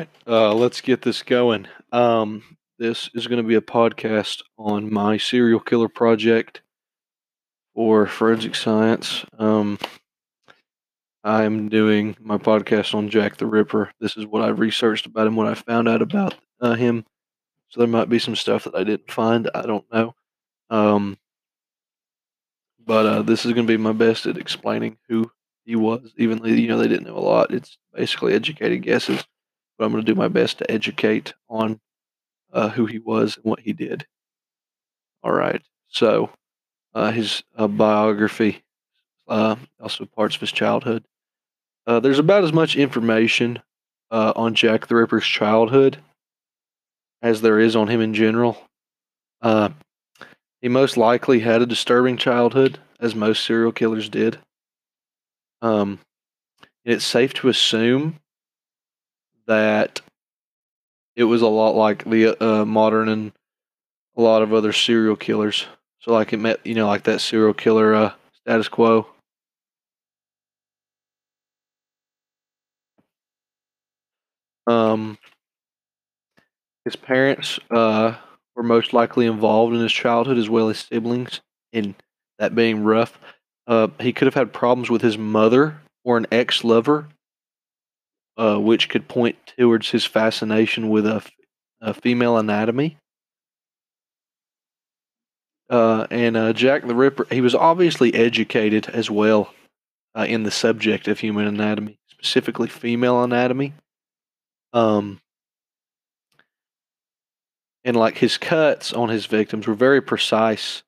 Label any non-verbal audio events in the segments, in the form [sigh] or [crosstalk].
right, uh, let's get this going. Um, this is going to be a podcast on my serial killer project or forensic science. Um, I'm doing my podcast on Jack the Ripper. This is what I've researched about him, what I found out about uh, him. So there might be some stuff that I didn't find. I don't know. Um, but uh, this is going to be my best at explaining who he was, even though you know they didn't know a lot. It's basically educated guesses, but I'm going to do my best to educate on uh, who he was and what he did. All right, so uh, his uh, biography, uh, also parts of his childhood. Uh, there's about as much information uh, on Jack the Ripper's childhood as there is on him in general. he most likely had a disturbing childhood, as most serial killers did. Um, it's safe to assume that it was a lot like the uh, modern and a lot of other serial killers. So, like it met, you know, like that serial killer uh, status quo. Um, his parents uh, were most likely involved in his childhood as well as siblings, in that being rough. Uh, he could have had problems with his mother or an ex lover, uh, which could point towards his fascination with a, female anatomy. Uh, and uh, Jack the Ripper, he was obviously educated as well uh, in the subject of human anatomy, specifically female anatomy. Um, and like his cuts on his victims were very precise,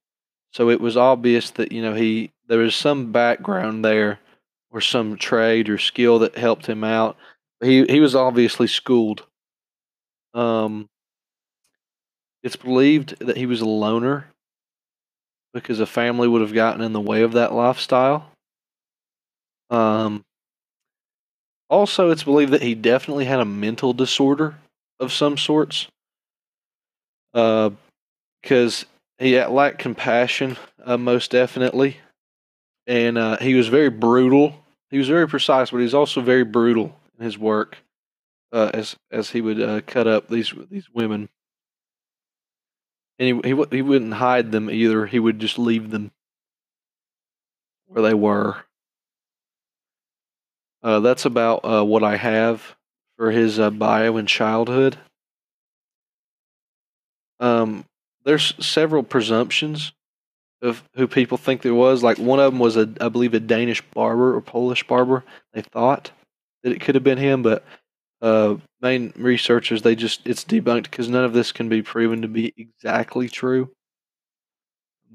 so it was obvious that you know he there was some background there or some trade or skill that helped him out. He he was obviously schooled. Um, it's believed that he was a loner because a family would have gotten in the way of that lifestyle. Um, also, it's believed that he definitely had a mental disorder of some sorts. Because uh, he lacked compassion, uh, most definitely. And uh, he was very brutal. He was very precise, but he's also very brutal in his work uh, as as he would uh, cut up these these women and he, he he wouldn't hide them either. He would just leave them where they were. Uh, that's about uh, what I have for his uh, bio and childhood. Um, there's several presumptions of who people think there was. Like one of them was a, I believe, a Danish barber or Polish barber. They thought that it could have been him, but uh, main researchers they just it's debunked because none of this can be proven to be exactly true.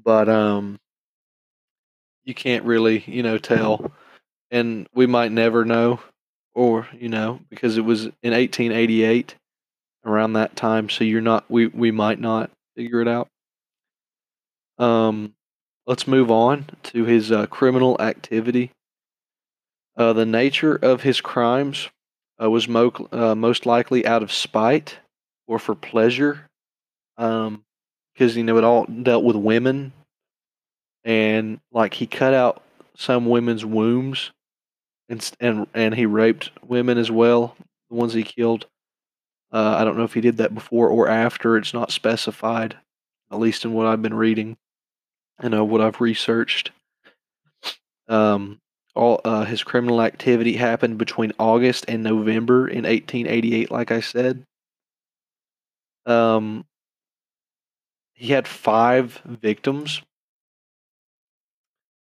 But um, you can't really you know tell, and we might never know, or you know because it was in 1888 around that time, so you're not we we might not figure it out. Um, let's move on to his uh, criminal activity. Uh, the nature of his crimes uh, was mo- uh, most likely out of spite or for pleasure, because um, you know it all dealt with women, and like he cut out some women's wombs, and and and he raped women as well, the ones he killed. Uh, I don't know if he did that before or after. It's not specified, at least in what I've been reading, and uh, what I've researched. Um, all uh, his criminal activity happened between August and November in 1888. Like I said, um, he had five victims,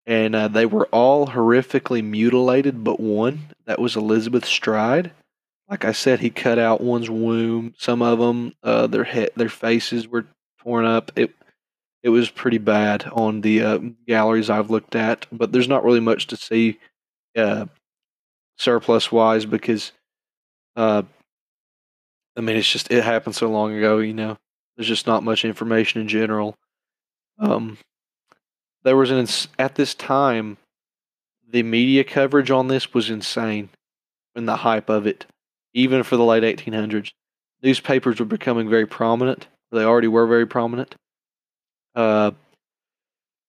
and uh, they were all horrifically mutilated, but one that was Elizabeth Stride. Like I said, he cut out one's womb. Some of them, uh, their head, their faces were torn up. It it was pretty bad on the uh, galleries I've looked at, but there's not really much to see uh, surplus wise because, uh, I mean, it's just it happened so long ago. You know, there's just not much information in general. Um, there was an at this time, the media coverage on this was insane, and the hype of it, even for the late 1800s. Newspapers were becoming very prominent. They already were very prominent uh,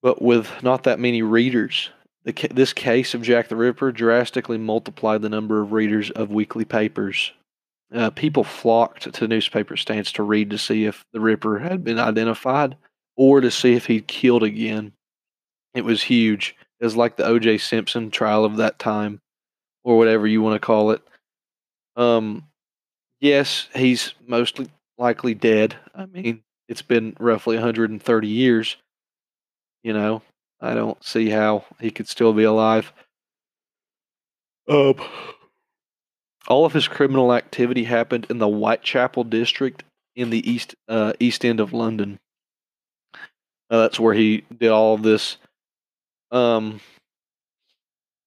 but with not that many readers. The, this case of Jack the Ripper drastically multiplied the number of readers of weekly papers uh, people flocked to newspaper stands to read to see if the Ripper had been identified or to see if he'd killed again. It was huge. It was like the O.J. Simpson trial of that time, or whatever you want to call it. Um, yes, he's mostly likely dead. I mean, it's been roughly 130 years. You know, I don't see how he could still be alive. Um, all of his criminal activity happened in the Whitechapel district in the east uh, east end of London. Uh, that's where he did all of this. Um,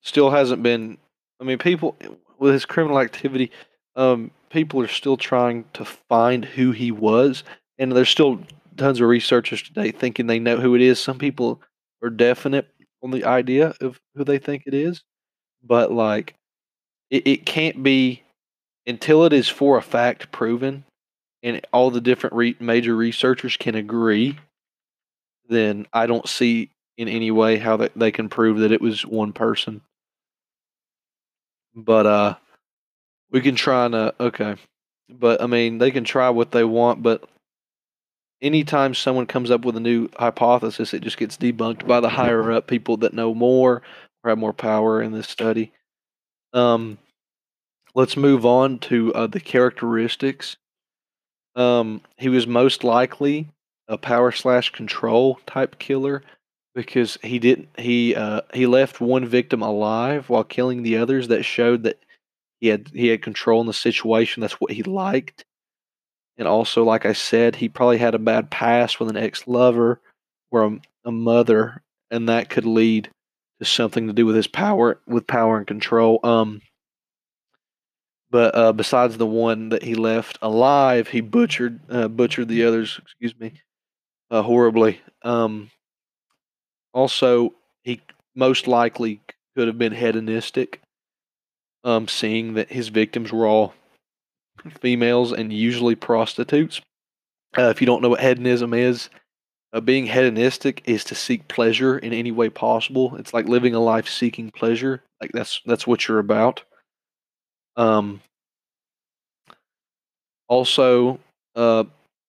still hasn't been. I mean, people with his criminal activity, um, people are still trying to find who he was, and there's still tons of researchers today thinking they know who it is. Some people are definite on the idea of who they think it is, but like, it, it can't be until it is for a fact proven, and all the different re- major researchers can agree. Then I don't see in any way how they, they can prove that it was one person. But uh we can try and uh, okay. But I mean they can try what they want, but anytime someone comes up with a new hypothesis, it just gets debunked by the higher up people that know more or have more power in this study. Um let's move on to uh, the characteristics. Um, he was most likely a power slash control type killer because he didn't he uh, he left one victim alive while killing the others. That showed that he had he had control in the situation. That's what he liked. And also, like I said, he probably had a bad past with an ex lover or a, a mother, and that could lead to something to do with his power with power and control. Um, but uh, besides the one that he left alive, he butchered uh, butchered the others. Excuse me, uh, horribly. Um, also, he most likely could have been hedonistic, um, seeing that his victims were all females and usually prostitutes. Uh, if you don't know what hedonism is, uh, being hedonistic is to seek pleasure in any way possible. It's like living a life seeking pleasure. Like that's that's what you're about. Um, also, uh,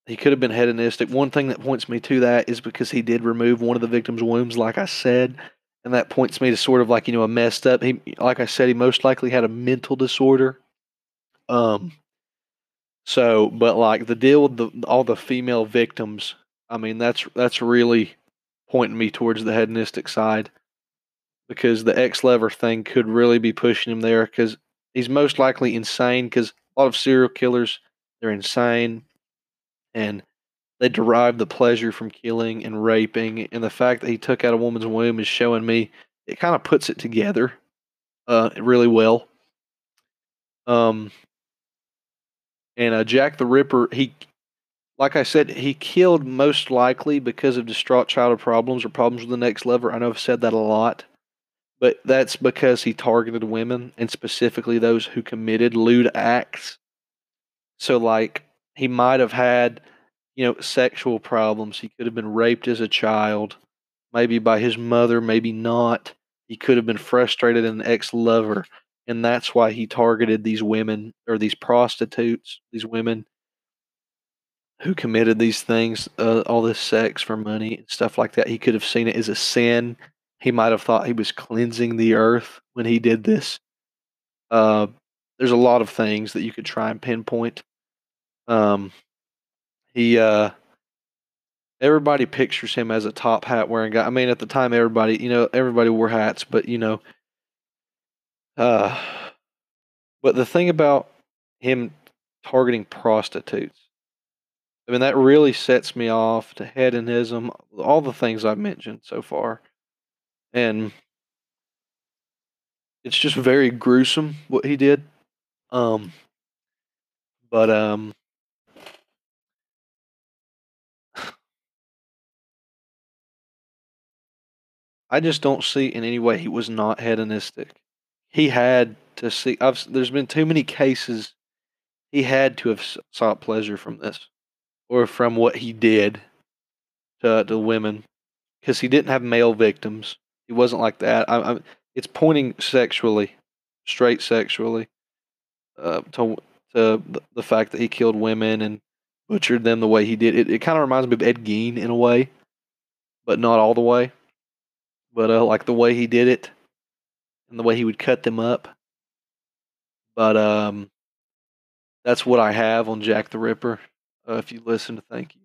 he could have been hedonistic. One thing that points me to that is because he did remove one of the victim's wombs, like I said, and that points me to sort of like you know a messed up. He, like I said, he most likely had a mental disorder. Um. So, but like the deal with the all the female victims, I mean that's that's really pointing me towards the hedonistic side because the ex lover thing could really be pushing him there because he's most likely insane because a lot of serial killers they're insane and they derive the pleasure from killing and raping and the fact that he took out a woman's womb is showing me it kind of puts it together uh really well. Um and uh, Jack the Ripper he like I said he killed most likely because of distraught childhood problems or problems with the next lover I know I've said that a lot but that's because he targeted women and specifically those who committed lewd acts so like he might have had, you know, sexual problems. He could have been raped as a child, maybe by his mother, maybe not. He could have been frustrated in an ex lover. And that's why he targeted these women or these prostitutes, these women who committed these things, uh, all this sex for money and stuff like that. He could have seen it as a sin. He might have thought he was cleansing the earth when he did this. Uh, there's a lot of things that you could try and pinpoint. Um, he uh, everybody pictures him as a top hat wearing guy. I mean, at the time, everybody you know everybody wore hats, but you know, uh, but the thing about him targeting prostitutes, I mean, that really sets me off to hedonism, all the things I've mentioned so far, and it's just very gruesome what he did. Um, but um, [sighs] I just don't see in any way he was not hedonistic. He had to see. I've, there's been too many cases. He had to have sought pleasure from this, or from what he did to to women, because he didn't have male victims. He wasn't like that. I, I, it's pointing sexually, straight sexually, uh, to to the, fact that he killed women and butchered them the way he did. It, it kind of reminds me of Ed Gein in a way, but not all the way. But uh, like the way he did it and the way he would cut them up. But um, that's what I have on Jack the Ripper. Uh, if you listen to Thank You.